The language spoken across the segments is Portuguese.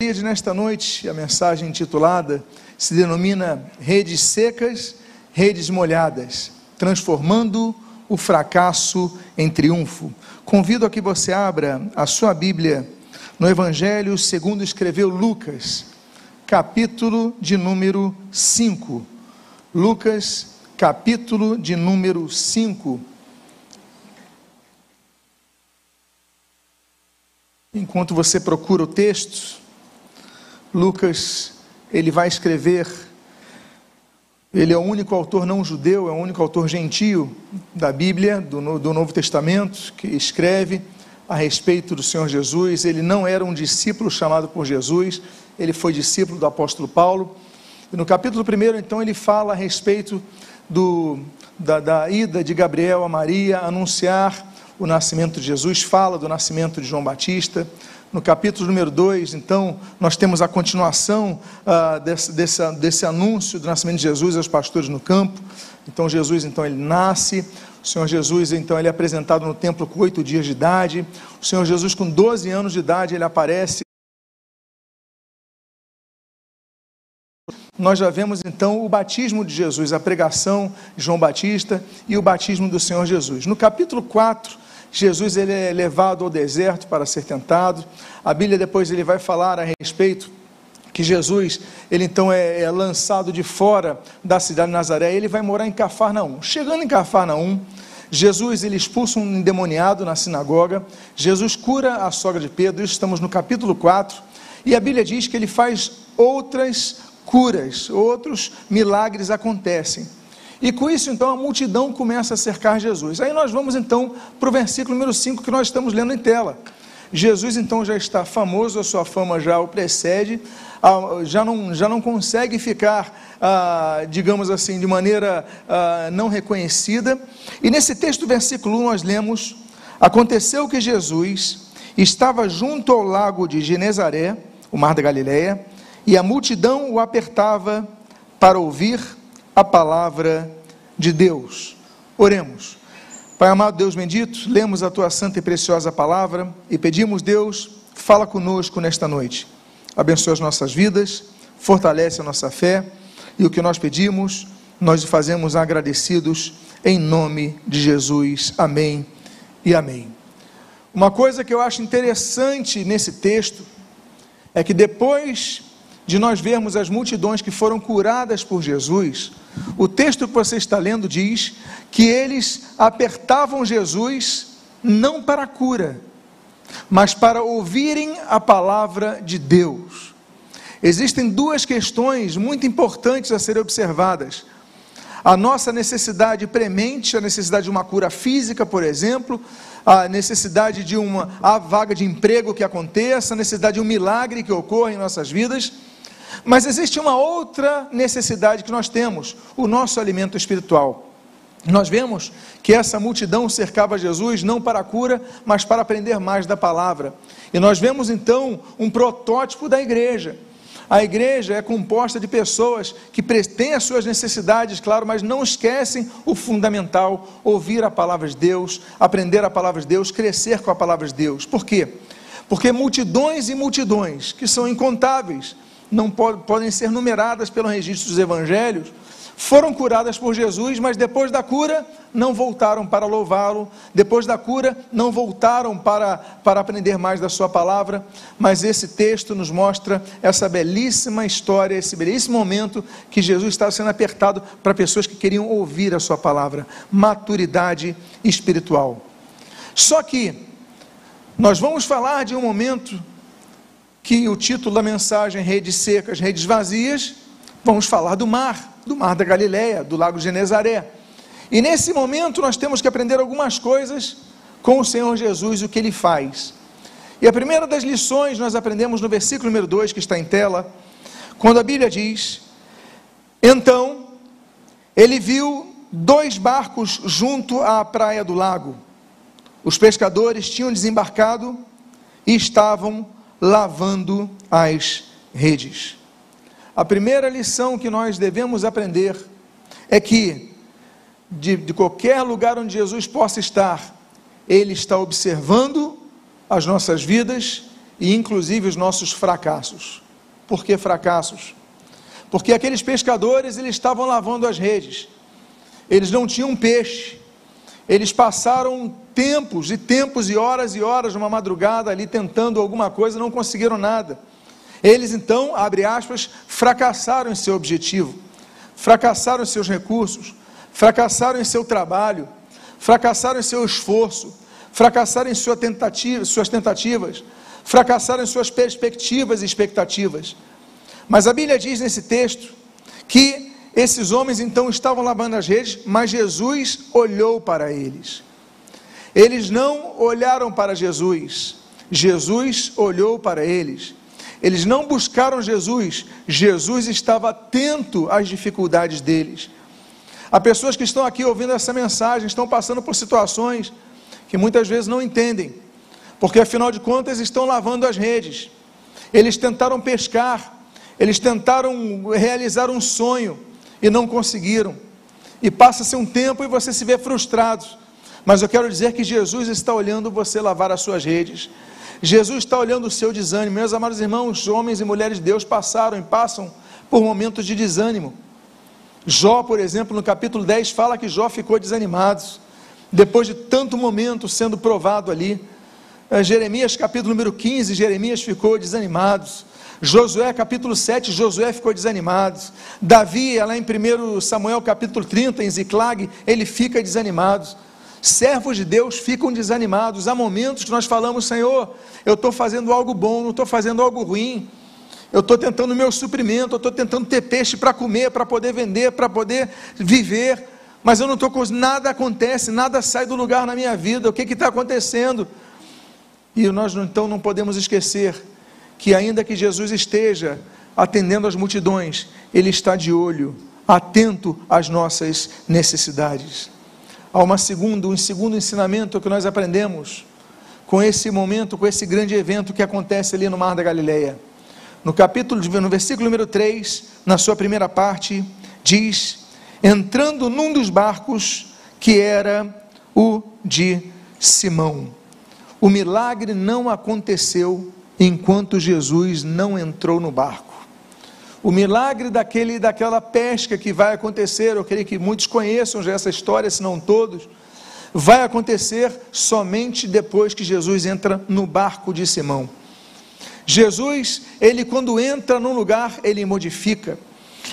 de nesta noite, a mensagem intitulada se denomina Redes Secas, Redes Molhadas, transformando o fracasso em triunfo. Convido a que você abra a sua Bíblia no Evangelho segundo escreveu Lucas, capítulo de número 5. Lucas, capítulo de número 5. Enquanto você procura o texto, Lucas, ele vai escrever, ele é o único autor não judeu, é o único autor gentio da Bíblia, do, do Novo Testamento, que escreve a respeito do Senhor Jesus. Ele não era um discípulo chamado por Jesus, ele foi discípulo do apóstolo Paulo. E no capítulo 1, então, ele fala a respeito do, da, da ida de Gabriel a Maria anunciar o nascimento de Jesus, fala do nascimento de João Batista no capítulo número 2, então, nós temos a continuação ah, desse, desse, desse anúncio do nascimento de Jesus aos pastores no campo. Então, Jesus, então, ele nasce. O Senhor Jesus, então, ele é apresentado no templo com oito dias de idade. O Senhor Jesus, com 12 anos de idade, ele aparece. Nós já vemos então o batismo de Jesus, a pregação de João Batista e o batismo do Senhor Jesus. No capítulo 4, Jesus ele é levado ao deserto para ser tentado. A Bíblia depois ele vai falar a respeito que Jesus, ele então é, é lançado de fora da cidade de Nazaré, ele vai morar em Cafarnaum. Chegando em Cafarnaum, Jesus ele expulsa um endemoniado na sinagoga. Jesus cura a sogra de Pedro. Isso estamos no capítulo 4. E a Bíblia diz que ele faz outras curas, outros milagres acontecem. E com isso, então, a multidão começa a cercar Jesus. Aí nós vamos, então, para o versículo número 5 que nós estamos lendo em tela. Jesus, então, já está famoso, a sua fama já o precede, já não, já não consegue ficar, ah, digamos assim, de maneira ah, não reconhecida. E nesse texto, versículo 1, nós lemos: Aconteceu que Jesus estava junto ao lago de Genezaré, o mar da Galileia, e a multidão o apertava para ouvir a palavra de Deus. Oremos. Pai amado Deus bendito, lemos a tua santa e preciosa palavra e pedimos, Deus, fala conosco nesta noite. Abençoa as nossas vidas, fortalece a nossa fé e o que nós pedimos, nós fazemos agradecidos em nome de Jesus. Amém e amém. Uma coisa que eu acho interessante nesse texto é que depois de nós vermos as multidões que foram curadas por Jesus, o texto que você está lendo diz que eles apertavam Jesus não para a cura, mas para ouvirem a palavra de Deus. Existem duas questões muito importantes a serem observadas. A nossa necessidade premente, a necessidade de uma cura física, por exemplo, a necessidade de uma a vaga de emprego que aconteça, a necessidade de um milagre que ocorra em nossas vidas mas existe uma outra necessidade que nós temos: o nosso alimento espiritual. Nós vemos que essa multidão cercava Jesus não para a cura, mas para aprender mais da palavra. E nós vemos então um protótipo da igreja. A igreja é composta de pessoas que têm as suas necessidades, claro, mas não esquecem o fundamental: ouvir a palavra de Deus, aprender a palavra de Deus, crescer com a palavra de Deus. Por quê? Porque multidões e multidões, que são incontáveis, não podem ser numeradas pelo registro dos evangelhos, foram curadas por Jesus, mas depois da cura não voltaram para louvá-lo, depois da cura não voltaram para, para aprender mais da sua palavra, mas esse texto nos mostra essa belíssima história, esse belíssimo momento que Jesus está sendo apertado para pessoas que queriam ouvir a sua palavra, maturidade espiritual. Só que nós vamos falar de um momento que o título da mensagem Redes Secas, Redes Vazias, vamos falar do mar, do mar da Galileia, do lago Genezaré. E nesse momento nós temos que aprender algumas coisas com o Senhor Jesus, o que ele faz. E a primeira das lições nós aprendemos no versículo número 2, que está em tela, quando a Bíblia diz: Então ele viu dois barcos junto à praia do lago. Os pescadores tinham desembarcado e estavam lavando as redes. A primeira lição que nós devemos aprender é que, de, de qualquer lugar onde Jesus possa estar, Ele está observando as nossas vidas e inclusive os nossos fracassos. Por que fracassos? Porque aqueles pescadores eles estavam lavando as redes. Eles não tinham peixe. Eles passaram tempos e tempos e horas e horas numa madrugada ali tentando alguma coisa, não conseguiram nada. Eles então, abre aspas, fracassaram em seu objetivo, fracassaram em seus recursos, fracassaram em seu trabalho, fracassaram em seu esforço, fracassaram em sua tentativa, suas tentativas, fracassaram em suas perspectivas e expectativas. Mas a Bíblia diz nesse texto que esses homens então estavam lavando as redes, mas Jesus olhou para eles. Eles não olharam para Jesus, Jesus olhou para eles. Eles não buscaram Jesus, Jesus estava atento às dificuldades deles. Há pessoas que estão aqui ouvindo essa mensagem, estão passando por situações que muitas vezes não entendem, porque afinal de contas estão lavando as redes. Eles tentaram pescar, eles tentaram realizar um sonho e não conseguiram. E passa-se um tempo e você se vê frustrado. Mas eu quero dizer que Jesus está olhando você lavar as suas redes. Jesus está olhando o seu desânimo. Meus amados irmãos, homens e mulheres de Deus passaram e passam por momentos de desânimo. Jó, por exemplo, no capítulo 10, fala que Jó ficou desanimado, depois de tanto momento sendo provado ali. É, Jeremias, capítulo número 15, Jeremias ficou desanimado. Josué, capítulo 7, Josué ficou desanimado. Davi, lá em 1 Samuel, capítulo 30, em Ziclag, ele fica desanimado. Servos de Deus ficam desanimados. Há momentos que nós falamos, Senhor, eu estou fazendo algo bom, não estou fazendo algo ruim eu estou tentando o meu suprimento, eu estou tentando ter peixe para comer, para poder vender, para poder viver, mas eu não estou com nada acontece, nada sai do lugar na minha vida, o que está acontecendo? E nós então não podemos esquecer que ainda que Jesus esteja atendendo as multidões, Ele está de olho, atento às nossas necessidades. Há uma segunda, um segundo ensinamento que nós aprendemos com esse momento, com esse grande evento que acontece ali no Mar da Galileia no capítulo, no versículo número 3, na sua primeira parte, diz: entrando num dos barcos que era o de Simão. O milagre não aconteceu enquanto Jesus não entrou no barco. O milagre daquele, daquela pesca que vai acontecer, eu creio que muitos conheçam já essa história, se não todos, vai acontecer somente depois que Jesus entra no barco de Simão. Jesus, ele quando entra num lugar, ele modifica.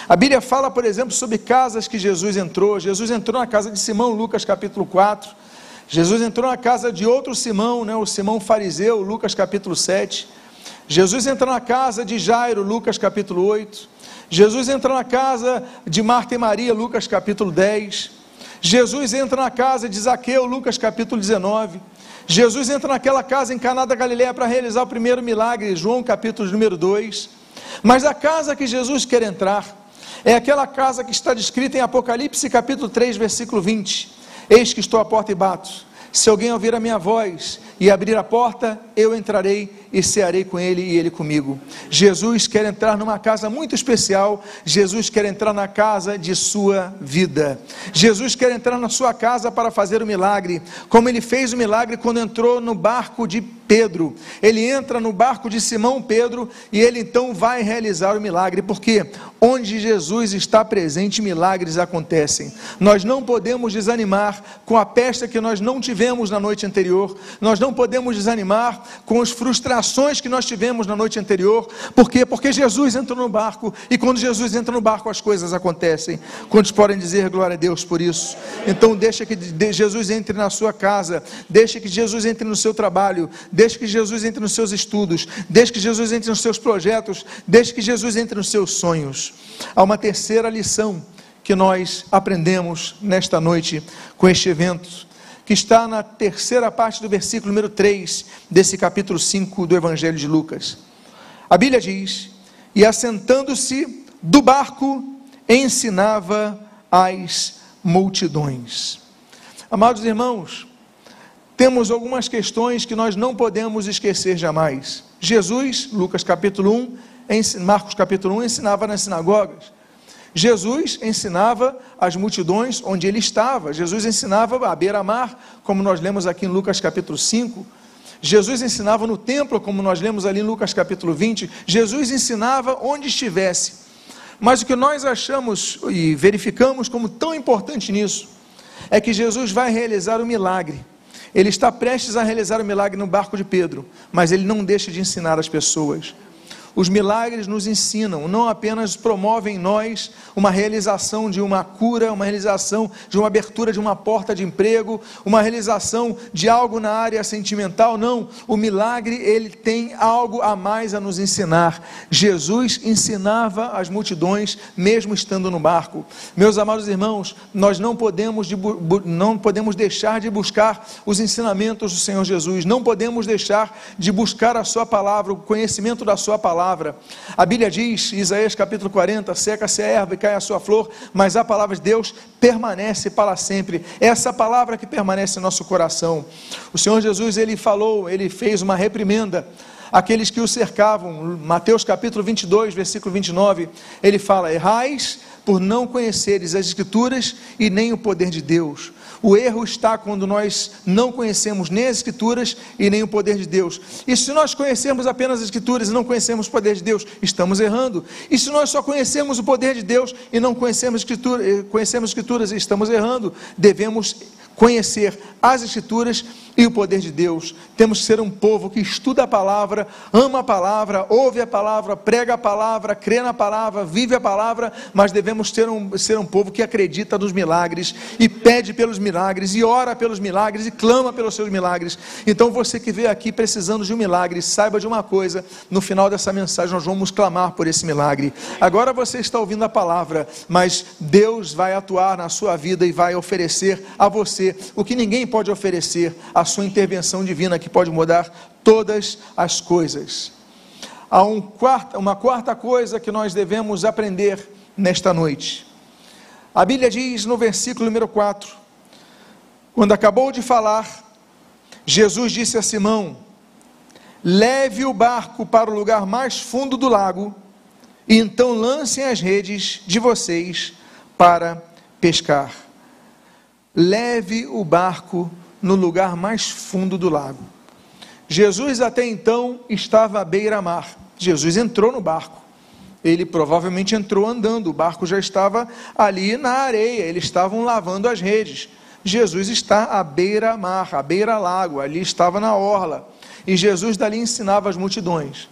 A Bíblia fala, por exemplo, sobre casas que Jesus entrou. Jesus entrou na casa de Simão, Lucas capítulo 4. Jesus entrou na casa de outro Simão, né, o Simão fariseu, Lucas capítulo 7. Jesus entra na casa de Jairo, Lucas capítulo 8. Jesus entra na casa de Marta e Maria, Lucas capítulo 10. Jesus entra na casa de Zaqueu, Lucas capítulo 19. Jesus entra naquela casa em Caná da Galileia para realizar o primeiro milagre, João capítulo número 2. Mas a casa que Jesus quer entrar é aquela casa que está descrita em Apocalipse capítulo 3, versículo 20. Eis que estou à porta e bato. Se alguém ouvir a minha voz e abrir a porta, eu entrarei e cearei com ele e ele comigo. Jesus quer entrar numa casa muito especial. Jesus quer entrar na casa de sua vida. Jesus quer entrar na sua casa para fazer o milagre, como ele fez o milagre quando entrou no barco de Pedro. Ele entra no barco de Simão Pedro e ele então vai realizar o milagre, porque onde Jesus está presente, milagres acontecem. Nós não podemos desanimar com a peste que nós não tivemos na noite anterior. Nós não podemos desanimar com as frustrações que nós tivemos na noite anterior. Por quê? Porque Jesus entrou no barco e quando Jesus entra no barco as coisas acontecem. Quantos podem dizer glória a Deus por isso? Então deixa que Jesus entre na sua casa, deixa que Jesus entre no seu trabalho, deixa que Jesus entre nos seus estudos, deixa que Jesus entre nos seus projetos, deixa que Jesus entre nos seus sonhos. Há uma terceira lição que nós aprendemos nesta noite com este evento que está na terceira parte do versículo número 3 desse capítulo 5 do Evangelho de Lucas. A Bíblia diz: E assentando-se do barco, ensinava as multidões. Amados irmãos, temos algumas questões que nós não podemos esquecer jamais. Jesus, Lucas capítulo 1, Marcos capítulo 1, ensinava nas sinagogas. Jesus ensinava as multidões onde ele estava. Jesus ensinava à beira-mar, como nós lemos aqui em Lucas capítulo 5. Jesus ensinava no templo, como nós lemos ali em Lucas capítulo 20, Jesus ensinava onde estivesse. Mas o que nós achamos e verificamos como tão importante nisso é que Jesus vai realizar o milagre. Ele está prestes a realizar o milagre no barco de Pedro, mas ele não deixa de ensinar as pessoas. Os milagres nos ensinam, não apenas promovem em nós uma realização de uma cura, uma realização de uma abertura de uma porta de emprego, uma realização de algo na área sentimental, não. O milagre, ele tem algo a mais a nos ensinar. Jesus ensinava as multidões, mesmo estando no barco. Meus amados irmãos, nós não podemos, de, não podemos deixar de buscar os ensinamentos do Senhor Jesus, não podemos deixar de buscar a Sua palavra, o conhecimento da Sua palavra palavra. A Bíblia diz, Isaías capítulo 40, seca-se a erva e cai a sua flor, mas a palavra de Deus permanece para sempre. É essa palavra que permanece em nosso coração. O Senhor Jesus, ele falou, ele fez uma reprimenda aqueles que o cercavam. Mateus capítulo 22, versículo 29, ele fala: Errais por não conheceres as Escrituras e nem o poder de Deus. O erro está quando nós não conhecemos nem as Escrituras e nem o poder de Deus. E se nós conhecemos apenas as Escrituras e não conhecemos o poder de Deus, estamos errando. E se nós só conhecemos o poder de Deus e não conhecemos, escritura, eh, conhecemos Escrituras, estamos errando. Devemos conhecer as Escrituras e o poder de Deus. Temos que ser um povo que estuda a palavra, ama a palavra, ouve a palavra, prega a palavra, crê na palavra, vive a palavra, mas devemos ter um, ser um povo que acredita nos milagres e pede pelos milagres e ora pelos milagres e clama pelos seus milagres. Então você que veio aqui precisando de um milagre, saiba de uma coisa: no final dessa mensagem nós vamos clamar por esse milagre. Agora você está ouvindo a palavra, mas Deus vai atuar na sua vida e vai oferecer a você o que ninguém pode oferecer, a sua intervenção divina que pode mudar todas as coisas. Há um quarta, uma quarta coisa que nós devemos aprender nesta noite. A Bíblia diz no versículo número 4: quando acabou de falar, Jesus disse a Simão: Leve o barco para o lugar mais fundo do lago, e então lancem as redes de vocês para pescar. Leve o barco no lugar mais fundo do lago. Jesus até então estava à beira-mar. Jesus entrou no barco. Ele provavelmente entrou andando, o barco já estava ali na areia, eles estavam lavando as redes. Jesus está à beira-mar, à beira-lago, ali estava na orla. E Jesus dali ensinava as multidões.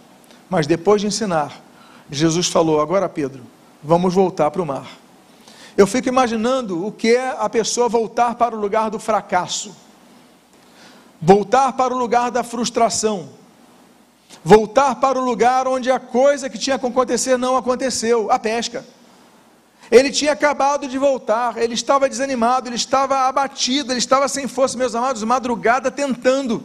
Mas depois de ensinar, Jesus falou: Agora, Pedro, vamos voltar para o mar. Eu fico imaginando o que é a pessoa voltar para o lugar do fracasso voltar para o lugar da frustração, voltar para o lugar onde a coisa que tinha que acontecer não aconteceu a pesca. Ele tinha acabado de voltar, ele estava desanimado, ele estava abatido, ele estava sem força, meus amados, madrugada tentando.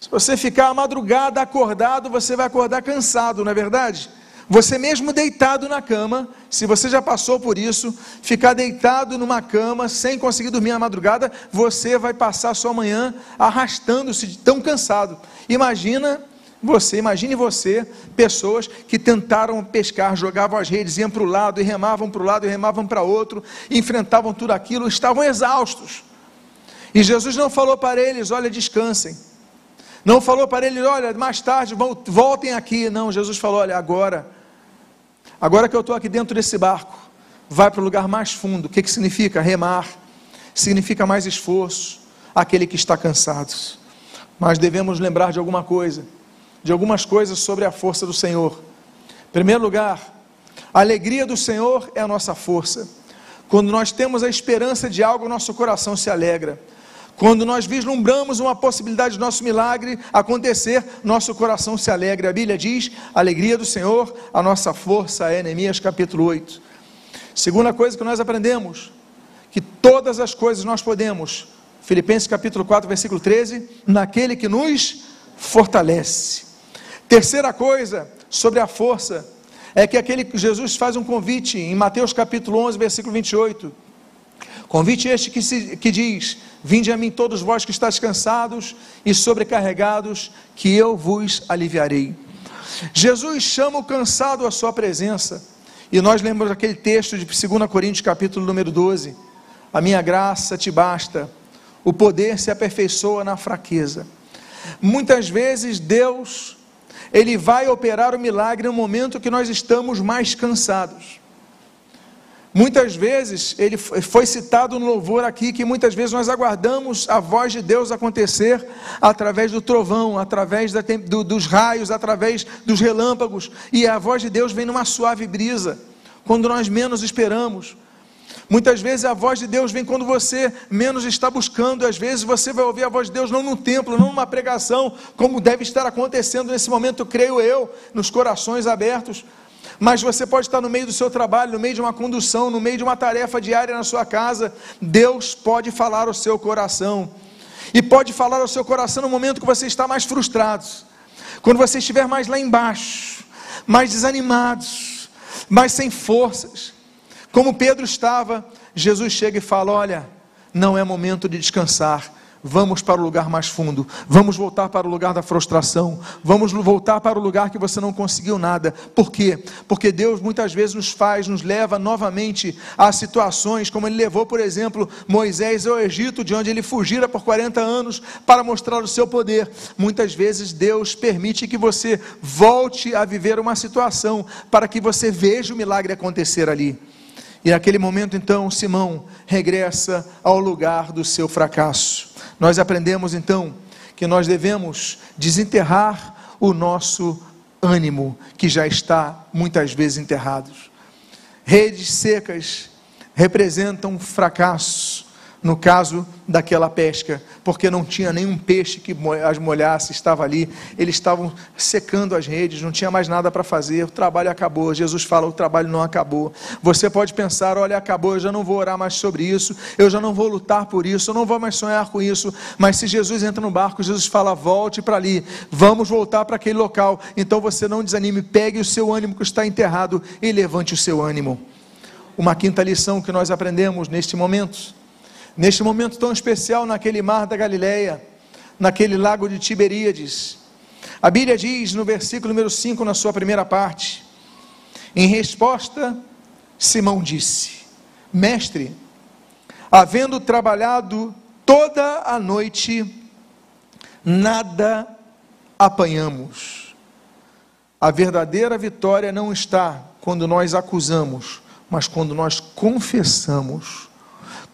Se você ficar a madrugada acordado, você vai acordar cansado, não é verdade? Você mesmo deitado na cama, se você já passou por isso, ficar deitado numa cama sem conseguir dormir na madrugada, você vai passar a sua manhã arrastando-se de tão cansado. Imagina você, imagine você, pessoas que tentaram pescar, jogavam as redes, iam para o lado e remavam para o lado e remavam para outro, enfrentavam tudo aquilo, estavam exaustos. E Jesus não falou para eles: olha, descansem. Não falou para eles: olha, mais tarde voltem aqui. Não, Jesus falou: olha, agora Agora que eu estou aqui dentro desse barco, vai para o lugar mais fundo. O que, que significa? Remar. Significa mais esforço. Aquele que está cansado. Mas devemos lembrar de alguma coisa, de algumas coisas sobre a força do Senhor. Em primeiro lugar, a alegria do Senhor é a nossa força. Quando nós temos a esperança de algo, nosso coração se alegra. Quando nós vislumbramos uma possibilidade de nosso milagre acontecer, nosso coração se alegra. A Bíblia diz: alegria do Senhor, a nossa força é. Neemias capítulo 8. Segunda coisa que nós aprendemos: que todas as coisas nós podemos, Filipenses capítulo 4, versículo 13, naquele que nos fortalece. Terceira coisa sobre a força é que aquele que Jesus faz um convite em Mateus capítulo 11, versículo 28 Convite este que, se, que diz: Vinde a mim todos vós que estáis cansados e sobrecarregados, que eu vos aliviarei. Jesus chama o cansado à sua presença. E nós lembramos aquele texto de 2 Coríntios, capítulo número 12. A minha graça te basta, o poder se aperfeiçoa na fraqueza. Muitas vezes Deus, Ele vai operar o milagre no momento que nós estamos mais cansados. Muitas vezes, ele foi citado no louvor aqui, que muitas vezes nós aguardamos a voz de Deus acontecer através do trovão, através da, do, dos raios, através dos relâmpagos, e a voz de Deus vem numa suave brisa, quando nós menos esperamos. Muitas vezes a voz de Deus vem quando você menos está buscando, às vezes você vai ouvir a voz de Deus não no templo, não numa pregação, como deve estar acontecendo nesse momento, creio eu, nos corações abertos mas você pode estar no meio do seu trabalho, no meio de uma condução, no meio de uma tarefa diária na sua casa. Deus pode falar ao seu coração, e pode falar ao seu coração no momento que você está mais frustrado, quando você estiver mais lá embaixo, mais desanimado, mais sem forças. Como Pedro estava, Jesus chega e fala: Olha, não é momento de descansar Vamos para o lugar mais fundo. Vamos voltar para o lugar da frustração. Vamos voltar para o lugar que você não conseguiu nada. Por quê? Porque Deus muitas vezes nos faz, nos leva novamente a situações como ele levou, por exemplo, Moisés ao Egito, de onde ele fugira por 40 anos para mostrar o seu poder. Muitas vezes Deus permite que você volte a viver uma situação para que você veja o milagre acontecer ali. E naquele momento, então, Simão regressa ao lugar do seu fracasso. Nós aprendemos então que nós devemos desenterrar o nosso ânimo, que já está muitas vezes enterrado. Redes secas representam fracasso, no caso daquela pesca, porque não tinha nenhum peixe que as molhasse, estava ali, eles estavam secando as redes, não tinha mais nada para fazer, o trabalho acabou. Jesus fala: o trabalho não acabou. Você pode pensar: olha, acabou, eu já não vou orar mais sobre isso, eu já não vou lutar por isso, eu não vou mais sonhar com isso. Mas se Jesus entra no barco, Jesus fala: volte para ali, vamos voltar para aquele local. Então você não desanime, pegue o seu ânimo que está enterrado e levante o seu ânimo. Uma quinta lição que nós aprendemos neste momento neste momento tão especial naquele mar da Galileia, naquele lago de Tiberíades. A Bíblia diz no versículo número 5, na sua primeira parte: Em resposta, Simão disse: Mestre, havendo trabalhado toda a noite, nada apanhamos. A verdadeira vitória não está quando nós acusamos, mas quando nós confessamos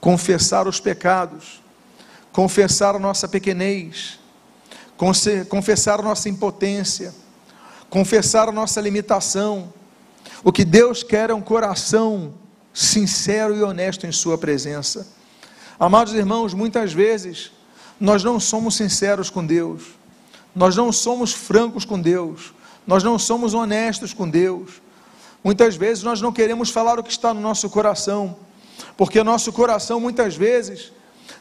confessar os pecados, confessar a nossa pequenez, confessar a nossa impotência, confessar a nossa limitação. O que Deus quer é um coração sincero e honesto em Sua presença. Amados irmãos, muitas vezes nós não somos sinceros com Deus, nós não somos francos com Deus, nós não somos honestos com Deus. Muitas vezes nós não queremos falar o que está no nosso coração porque nosso coração muitas vezes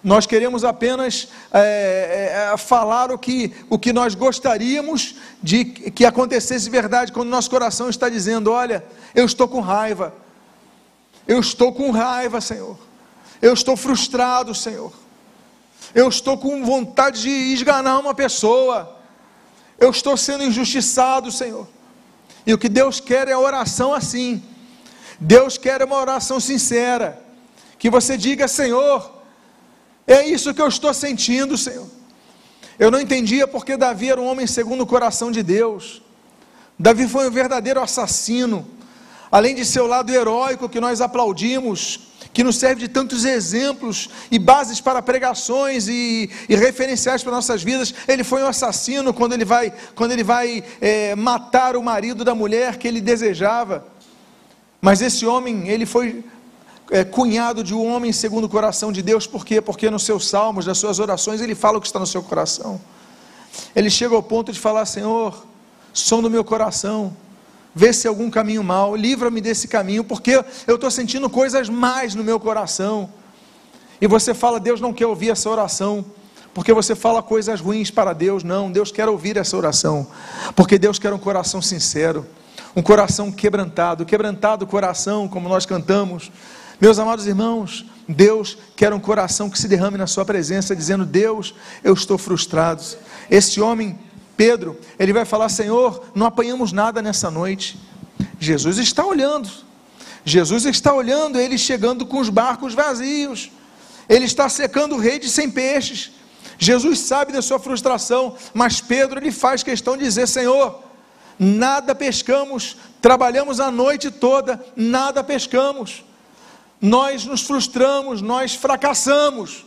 nós queremos apenas é, é, falar o que, o que nós gostaríamos de que acontecesse verdade, quando nosso coração está dizendo: Olha, eu estou com raiva, eu estou com raiva, Senhor, eu estou frustrado, Senhor, eu estou com vontade de esganar uma pessoa, eu estou sendo injustiçado, Senhor. E o que Deus quer é oração assim, Deus quer uma oração sincera que você diga: Senhor, é isso que eu estou sentindo, Senhor. Eu não entendia porque Davi era um homem segundo o coração de Deus. Davi foi um verdadeiro assassino. Além de seu lado heróico que nós aplaudimos, que nos serve de tantos exemplos e bases para pregações e, e referenciais para nossas vidas. Ele foi um assassino quando ele vai, quando ele vai é, matar o marido da mulher que ele desejava. Mas esse homem, ele foi é, cunhado de um homem segundo o coração de Deus, por quê? Porque nos seus salmos, nas suas orações, ele fala o que está no seu coração. Ele chega ao ponto de falar: Senhor, som do meu coração, vê se algum caminho mal, livra-me desse caminho, porque eu estou sentindo coisas mais no meu coração. E você fala: Deus não quer ouvir essa oração, porque você fala coisas ruins para Deus. Não, Deus quer ouvir essa oração, porque Deus quer um coração sincero, um coração quebrantado, quebrantado coração, como nós cantamos. Meus amados irmãos, Deus quer um coração que se derrame na Sua presença, dizendo: Deus, eu estou frustrado. Este homem, Pedro, ele vai falar: Senhor, não apanhamos nada nessa noite. Jesus está olhando, Jesus está olhando ele chegando com os barcos vazios, ele está secando redes sem peixes. Jesus sabe da sua frustração, mas Pedro ele faz questão de dizer: Senhor, nada pescamos, trabalhamos a noite toda, nada pescamos. Nós nos frustramos, nós fracassamos.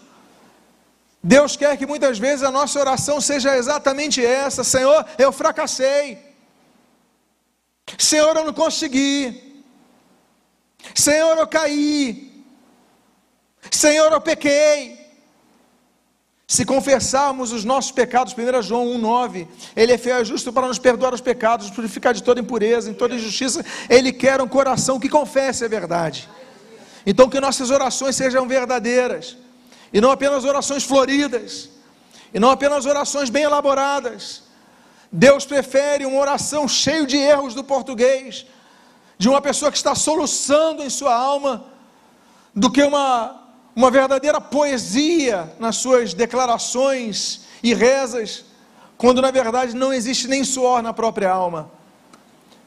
Deus quer que muitas vezes a nossa oração seja exatamente essa: Senhor, eu fracassei. Senhor, eu não consegui. Senhor, eu caí. Senhor, eu pequei. Se confessarmos os nossos pecados, 1 João 1,9, Ele é fiel e justo para nos perdoar os pecados, purificar de toda impureza, em toda injustiça. Ele quer um coração que confesse a verdade. Então, que nossas orações sejam verdadeiras e não apenas orações floridas, e não apenas orações bem elaboradas. Deus prefere uma oração cheia de erros do português, de uma pessoa que está soluçando em sua alma, do que uma, uma verdadeira poesia nas suas declarações e rezas, quando na verdade não existe nem suor na própria alma.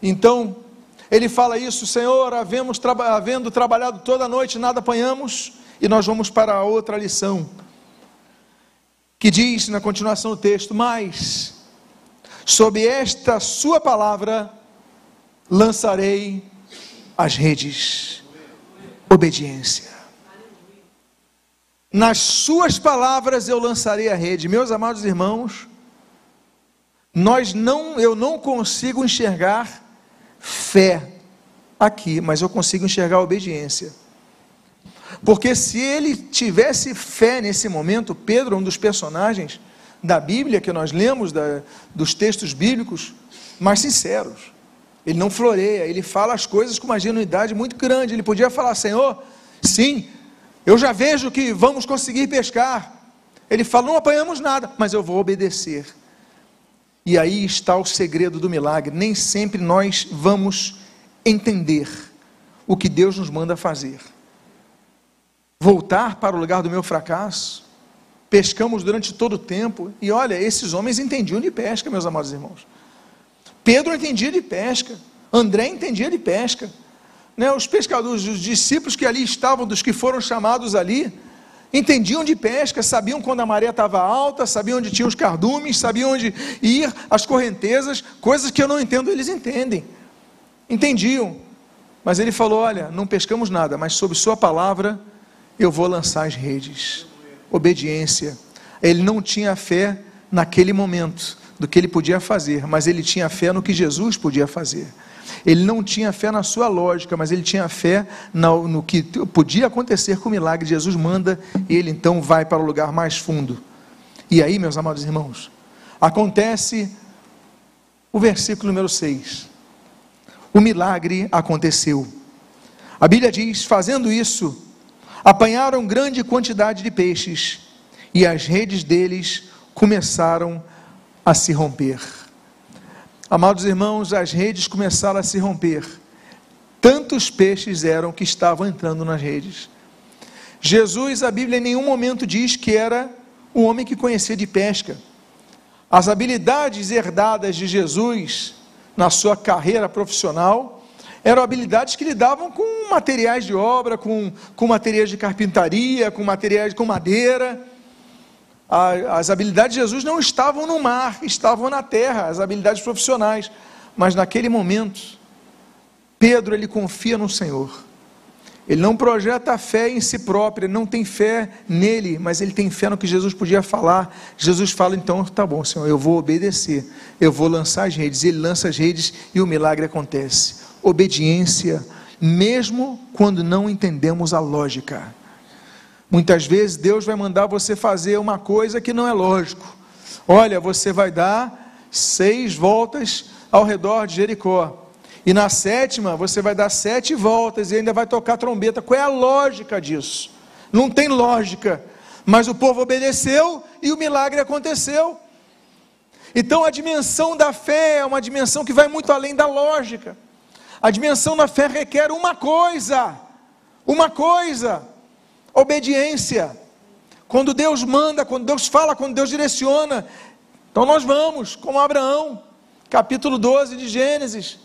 Então, ele fala isso, Senhor, havemos, havendo trabalhado toda a noite, nada apanhamos, e nós vamos para a outra lição, que diz na continuação do texto: Mas, sob esta Sua palavra, lançarei as redes. Obediência. Nas Suas palavras eu lançarei a rede. Meus amados irmãos, nós não, eu não consigo enxergar fé aqui, mas eu consigo enxergar obediência. Porque se ele tivesse fé nesse momento, Pedro, um dos personagens da Bíblia que nós lemos, da, dos textos bíblicos, mais sinceros. Ele não floreia, ele fala as coisas com uma genuidade muito grande. Ele podia falar: Senhor, sim, eu já vejo que vamos conseguir pescar. Ele fala: Não apanhamos nada, mas eu vou obedecer. E aí está o segredo do milagre. Nem sempre nós vamos entender o que Deus nos manda fazer voltar para o lugar do meu fracasso. Pescamos durante todo o tempo. E olha, esses homens entendiam de pesca, meus amados irmãos. Pedro entendia de pesca. André entendia de pesca. Né, os pescadores, os discípulos que ali estavam, dos que foram chamados ali, entendiam de pesca, sabiam quando a maré estava alta, sabiam onde tinham os cardumes, sabiam onde ir, as correntezas, coisas que eu não entendo, eles entendem. Entendiam. Mas ele falou: Olha, não pescamos nada, mas sob Sua palavra eu vou lançar as redes. Obediência. Ele não tinha fé naquele momento do que ele podia fazer, mas ele tinha fé no que Jesus podia fazer. Ele não tinha fé na sua lógica, mas ele tinha fé no, no que podia acontecer com o milagre. Jesus manda e ele então vai para o lugar mais fundo. E aí, meus amados irmãos, acontece o versículo número 6. O milagre aconteceu. A Bíblia diz: fazendo isso, apanharam grande quantidade de peixes e as redes deles começaram a se romper. Amados irmãos, as redes começaram a se romper. Tantos peixes eram que estavam entrando nas redes. Jesus, a Bíblia em nenhum momento diz que era um homem que conhecia de pesca. As habilidades herdadas de Jesus na sua carreira profissional eram habilidades que lidavam com materiais de obra, com, com materiais de carpintaria, com materiais com madeira. As habilidades de Jesus não estavam no mar, estavam na terra, as habilidades profissionais. Mas naquele momento, Pedro ele confia no Senhor. Ele não projeta a fé em si próprio, ele não tem fé nele, mas ele tem fé no que Jesus podia falar. Jesus fala, então, tá bom, Senhor, eu vou obedecer, eu vou lançar as redes. Ele lança as redes e o milagre acontece obediência, mesmo quando não entendemos a lógica. Muitas vezes Deus vai mandar você fazer uma coisa que não é lógico. Olha, você vai dar seis voltas ao redor de Jericó. E na sétima, você vai dar sete voltas e ainda vai tocar trombeta. Qual é a lógica disso? Não tem lógica. Mas o povo obedeceu e o milagre aconteceu. Então a dimensão da fé é uma dimensão que vai muito além da lógica. A dimensão da fé requer uma coisa, uma coisa: obediência. Quando Deus manda, quando Deus fala, quando Deus direciona, então nós vamos, como Abraão, capítulo 12 de Gênesis,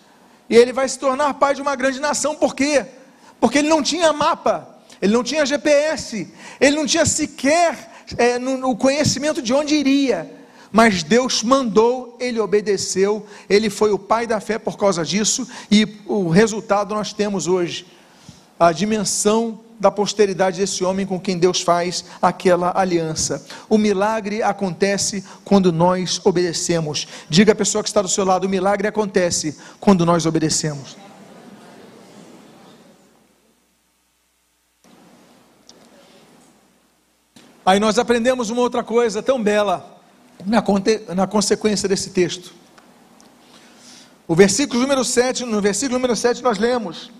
e ele vai se tornar pai de uma grande nação, por quê? Porque ele não tinha mapa, ele não tinha GPS, ele não tinha sequer é, no, conhecimento de onde iria. Mas Deus mandou, ele obedeceu, ele foi o pai da fé por causa disso, e o resultado nós temos hoje a dimensão da posteridade desse homem com quem Deus faz aquela aliança. O milagre acontece quando nós obedecemos. Diga a pessoa que está do seu lado: o milagre acontece quando nós obedecemos. Aí nós aprendemos uma outra coisa tão bela na, na consequência desse texto. O versículo número 7, no versículo número 7 nós lemos: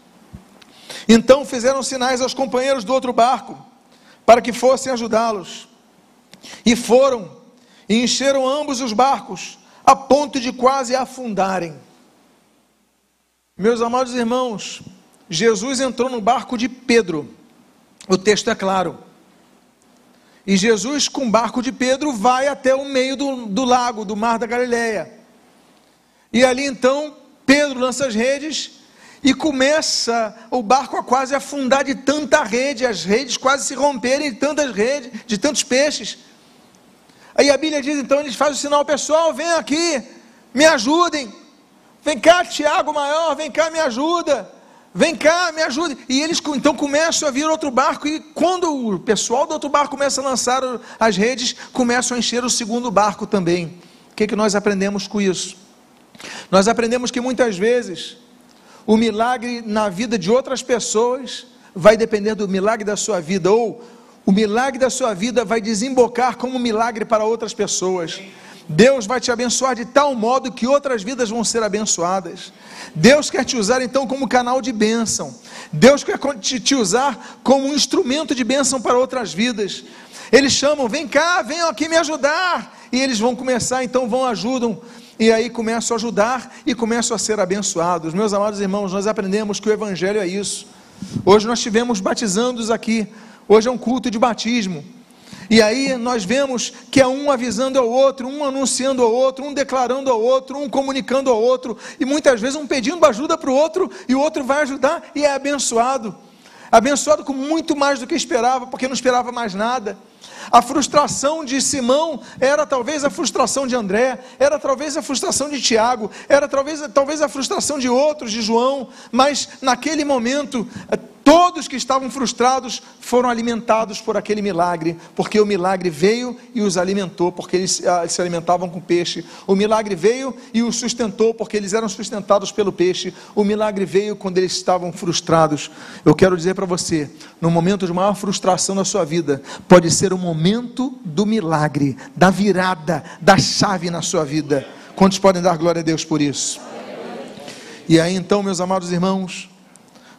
Então fizeram sinais aos companheiros do outro barco, para que fossem ajudá-los. E foram, e encheram ambos os barcos, a ponto de quase afundarem. Meus amados irmãos, Jesus entrou no barco de Pedro, o texto é claro. E Jesus, com o barco de Pedro, vai até o meio do, do lago, do mar da Galileia. E ali então, Pedro lança as redes e começa o barco a quase afundar de tanta rede, as redes quase se romperem de tantas redes, de tantos peixes. Aí a Bíblia diz então, eles fazem o sinal, pessoal, vem aqui, me ajudem. Vem cá, Tiago maior, vem cá, me ajuda. Vem cá, me ajude. E eles então começam a vir outro barco, e quando o pessoal do outro barco começa a lançar as redes, começam a encher o segundo barco também. O que, que nós aprendemos com isso? Nós aprendemos que muitas vezes o milagre na vida de outras pessoas vai depender do milagre da sua vida, ou o milagre da sua vida vai desembocar como um milagre para outras pessoas. Deus vai te abençoar de tal modo que outras vidas vão ser abençoadas. Deus quer te usar então como canal de bênção. Deus quer te usar como um instrumento de bênção para outras vidas. Eles chamam, vem cá, venham aqui me ajudar. E eles vão começar, então vão ajudam. E aí começam a ajudar e começam a ser abençoados. Meus amados irmãos, nós aprendemos que o Evangelho é isso. Hoje nós tivemos batizando-os aqui. Hoje é um culto de batismo. E aí nós vemos que é um avisando ao outro, um anunciando ao outro, um declarando ao outro, um comunicando ao outro, e muitas vezes um pedindo ajuda para o outro, e o outro vai ajudar e é abençoado. Abençoado com muito mais do que esperava, porque não esperava mais nada. A frustração de Simão era talvez a frustração de André, era talvez a frustração de Tiago, era talvez, talvez a frustração de outros, de João, mas naquele momento Todos que estavam frustrados foram alimentados por aquele milagre, porque o milagre veio e os alimentou, porque eles ah, se alimentavam com peixe. O milagre veio e os sustentou, porque eles eram sustentados pelo peixe. O milagre veio quando eles estavam frustrados. Eu quero dizer para você, no momento de maior frustração da sua vida, pode ser o momento do milagre, da virada, da chave na sua vida. Quantos podem dar glória a Deus por isso? E aí então, meus amados irmãos,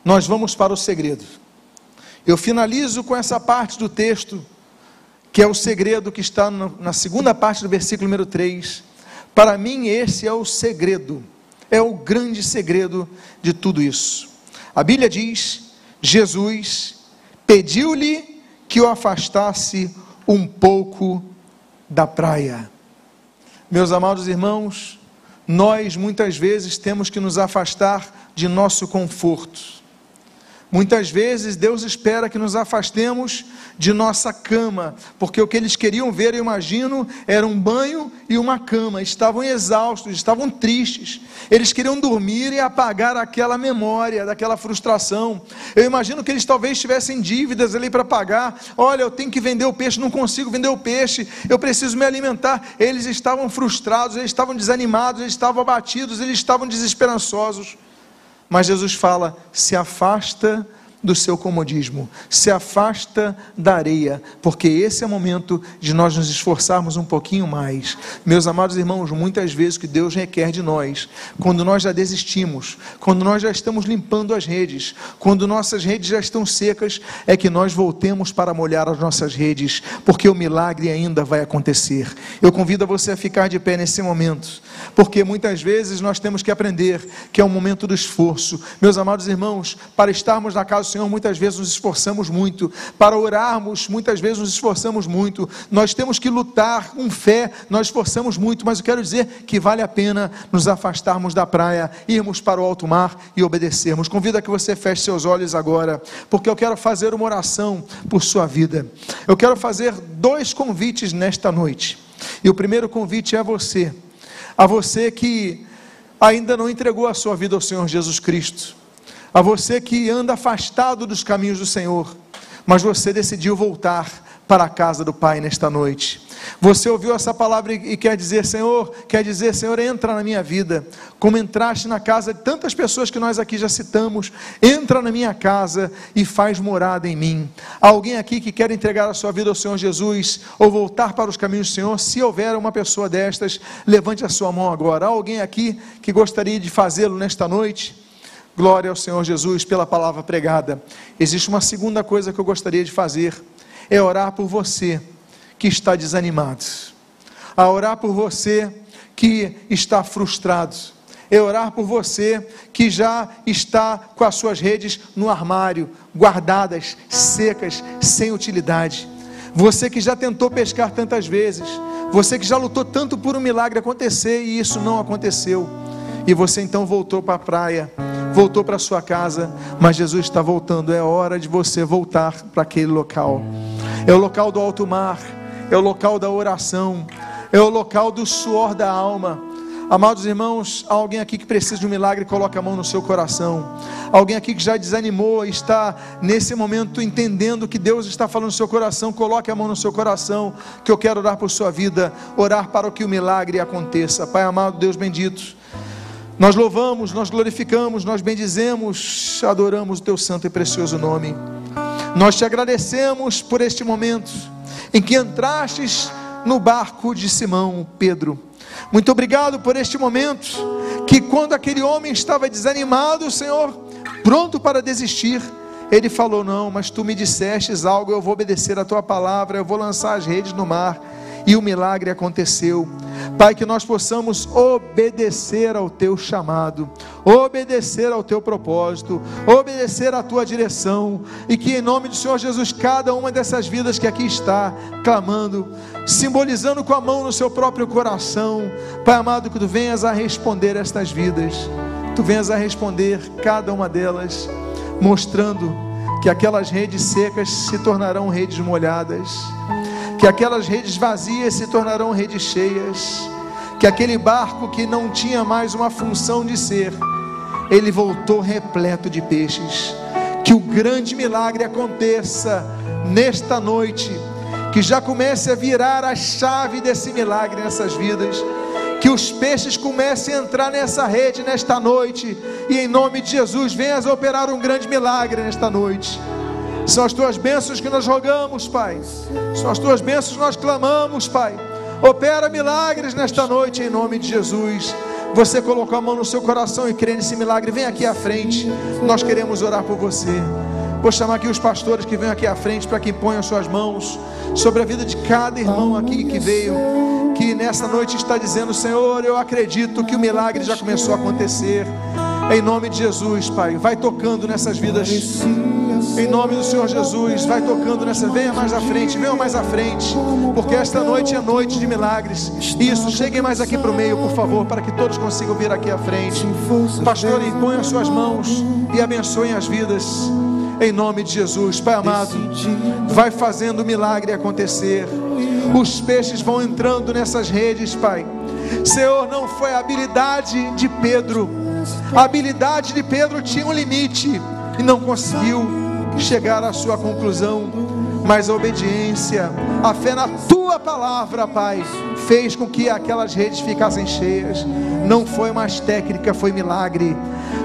nós vamos para o segredo. Eu finalizo com essa parte do texto, que é o segredo que está na segunda parte do versículo número 3. Para mim, esse é o segredo, é o grande segredo de tudo isso. A Bíblia diz: Jesus pediu-lhe que o afastasse um pouco da praia. Meus amados irmãos, nós muitas vezes temos que nos afastar de nosso conforto Muitas vezes Deus espera que nos afastemos de nossa cama, porque o que eles queriam ver, eu imagino, era um banho e uma cama. Estavam exaustos, estavam tristes. Eles queriam dormir e apagar aquela memória, daquela frustração. Eu imagino que eles talvez tivessem dívidas ali para pagar. Olha, eu tenho que vender o peixe, não consigo vender o peixe, eu preciso me alimentar. Eles estavam frustrados, eles estavam desanimados, eles estavam abatidos, eles estavam desesperançosos. Mas Jesus fala: se afasta do seu comodismo, se afasta da areia, porque esse é o momento de nós nos esforçarmos um pouquinho mais. Meus amados irmãos, muitas vezes o que Deus requer de nós, quando nós já desistimos, quando nós já estamos limpando as redes, quando nossas redes já estão secas, é que nós voltemos para molhar as nossas redes, porque o milagre ainda vai acontecer. Eu convido você a ficar de pé nesse momento, porque muitas vezes nós temos que aprender que é o momento do esforço. Meus amados irmãos, para estarmos na casa Senhor, muitas vezes nos esforçamos muito. Para orarmos, muitas vezes nos esforçamos muito. Nós temos que lutar com fé, nós esforçamos muito, mas eu quero dizer que vale a pena nos afastarmos da praia, irmos para o alto mar e obedecermos. Convido a que você feche seus olhos agora, porque eu quero fazer uma oração por sua vida. Eu quero fazer dois convites nesta noite. E o primeiro convite é a você, a você que ainda não entregou a sua vida ao Senhor Jesus Cristo, a você que anda afastado dos caminhos do Senhor, mas você decidiu voltar para a casa do Pai nesta noite. Você ouviu essa palavra e quer dizer, Senhor, quer dizer, Senhor, entra na minha vida, como entraste na casa de tantas pessoas que nós aqui já citamos, entra na minha casa e faz morada em mim. Há alguém aqui que quer entregar a sua vida ao Senhor Jesus ou voltar para os caminhos do Senhor? Se houver uma pessoa destas, levante a sua mão agora. Há alguém aqui que gostaria de fazê-lo nesta noite? Glória ao Senhor Jesus pela palavra pregada. Existe uma segunda coisa que eu gostaria de fazer, é orar por você que está desanimado, a orar por você que está frustrado, é orar por você que já está com as suas redes no armário, guardadas, secas, sem utilidade. Você que já tentou pescar tantas vezes, você que já lutou tanto por um milagre acontecer e isso não aconteceu, e você então voltou para a praia, voltou para sua casa, mas Jesus está voltando, é hora de você voltar para aquele local. É o local do alto mar é o local da oração, é o local do suor da alma. Amados irmãos, há alguém aqui que precisa de um milagre, coloca a mão no seu coração. Alguém aqui que já desanimou está nesse momento entendendo que Deus está falando no seu coração, coloque a mão no seu coração, que eu quero orar por sua vida, orar para que o milagre aconteça. Pai amado, Deus bendito, nós louvamos, nós glorificamos, nós bendizemos, adoramos o teu santo e precioso nome. Nós te agradecemos por este momento em que entrastes no barco de Simão Pedro. Muito obrigado por este momento, que quando aquele homem estava desanimado, Senhor, pronto para desistir, ele falou: Não, mas tu me dissestes algo, eu vou obedecer a tua palavra, eu vou lançar as redes no mar e o milagre aconteceu. Pai, que nós possamos obedecer ao teu chamado, obedecer ao teu propósito, obedecer à tua direção, e que em nome do Senhor Jesus, cada uma dessas vidas que aqui está clamando, simbolizando com a mão no seu próprio coração, Pai amado, que tu venhas a responder estas vidas, tu venhas a responder cada uma delas, mostrando que aquelas redes secas se tornarão redes molhadas que aquelas redes vazias se tornarão redes cheias, que aquele barco que não tinha mais uma função de ser, ele voltou repleto de peixes. Que o grande milagre aconteça nesta noite, que já comece a virar a chave desse milagre nessas vidas, que os peixes comecem a entrar nessa rede nesta noite, e em nome de Jesus, venhas operar um grande milagre nesta noite. São as tuas bênçãos que nós rogamos, Pai. São as tuas bênçãos que nós clamamos, Pai. Opera milagres nesta noite em nome de Jesus. Você colocou a mão no seu coração e crê nesse milagre, vem aqui à frente. Nós queremos orar por você. Vou chamar aqui os pastores que vêm aqui à frente para que ponham suas mãos sobre a vida de cada irmão aqui que veio, que nessa noite está dizendo: Senhor, eu acredito que o milagre já começou a acontecer. Em nome de Jesus, Pai, vai tocando nessas vidas. Em nome do Senhor Jesus, vai tocando nessa. Venha mais à frente, venha mais à frente, porque esta noite é noite de milagres. Isso, cheguem mais aqui para o meio, por favor, para que todos consigam vir aqui à frente. Pastor, impõe as suas mãos e abençoem as vidas. Em nome de Jesus, Pai amado, vai fazendo o milagre acontecer. Os peixes vão entrando nessas redes, Pai. Senhor, não foi a habilidade de Pedro a habilidade de Pedro tinha um limite e não conseguiu chegar à sua conclusão, mas a obediência, a fé na tua palavra, Pai, fez com que aquelas redes ficassem cheias. Não foi mais técnica, foi milagre.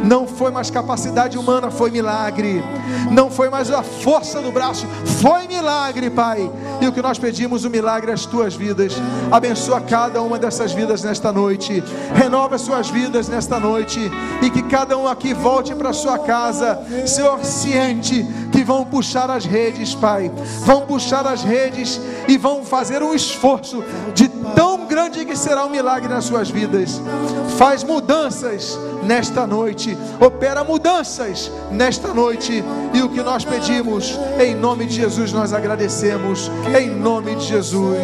Não foi mais capacidade humana, foi milagre. Não foi mais a força do braço, foi milagre, Pai. E o que nós pedimos, o milagre as tuas vidas. Abençoa cada uma dessas vidas nesta noite. Renova as suas vidas nesta noite. E que cada um aqui volte para sua casa, Senhor, ciente que vão puxar as redes, Pai. Vão puxar as redes e vão fazer um esforço de tão grande que será o milagre nas suas vidas. Faz mudanças nesta noite, opera mudanças nesta noite, e o que nós pedimos, em nome de Jesus, nós agradecemos, em nome de Jesus.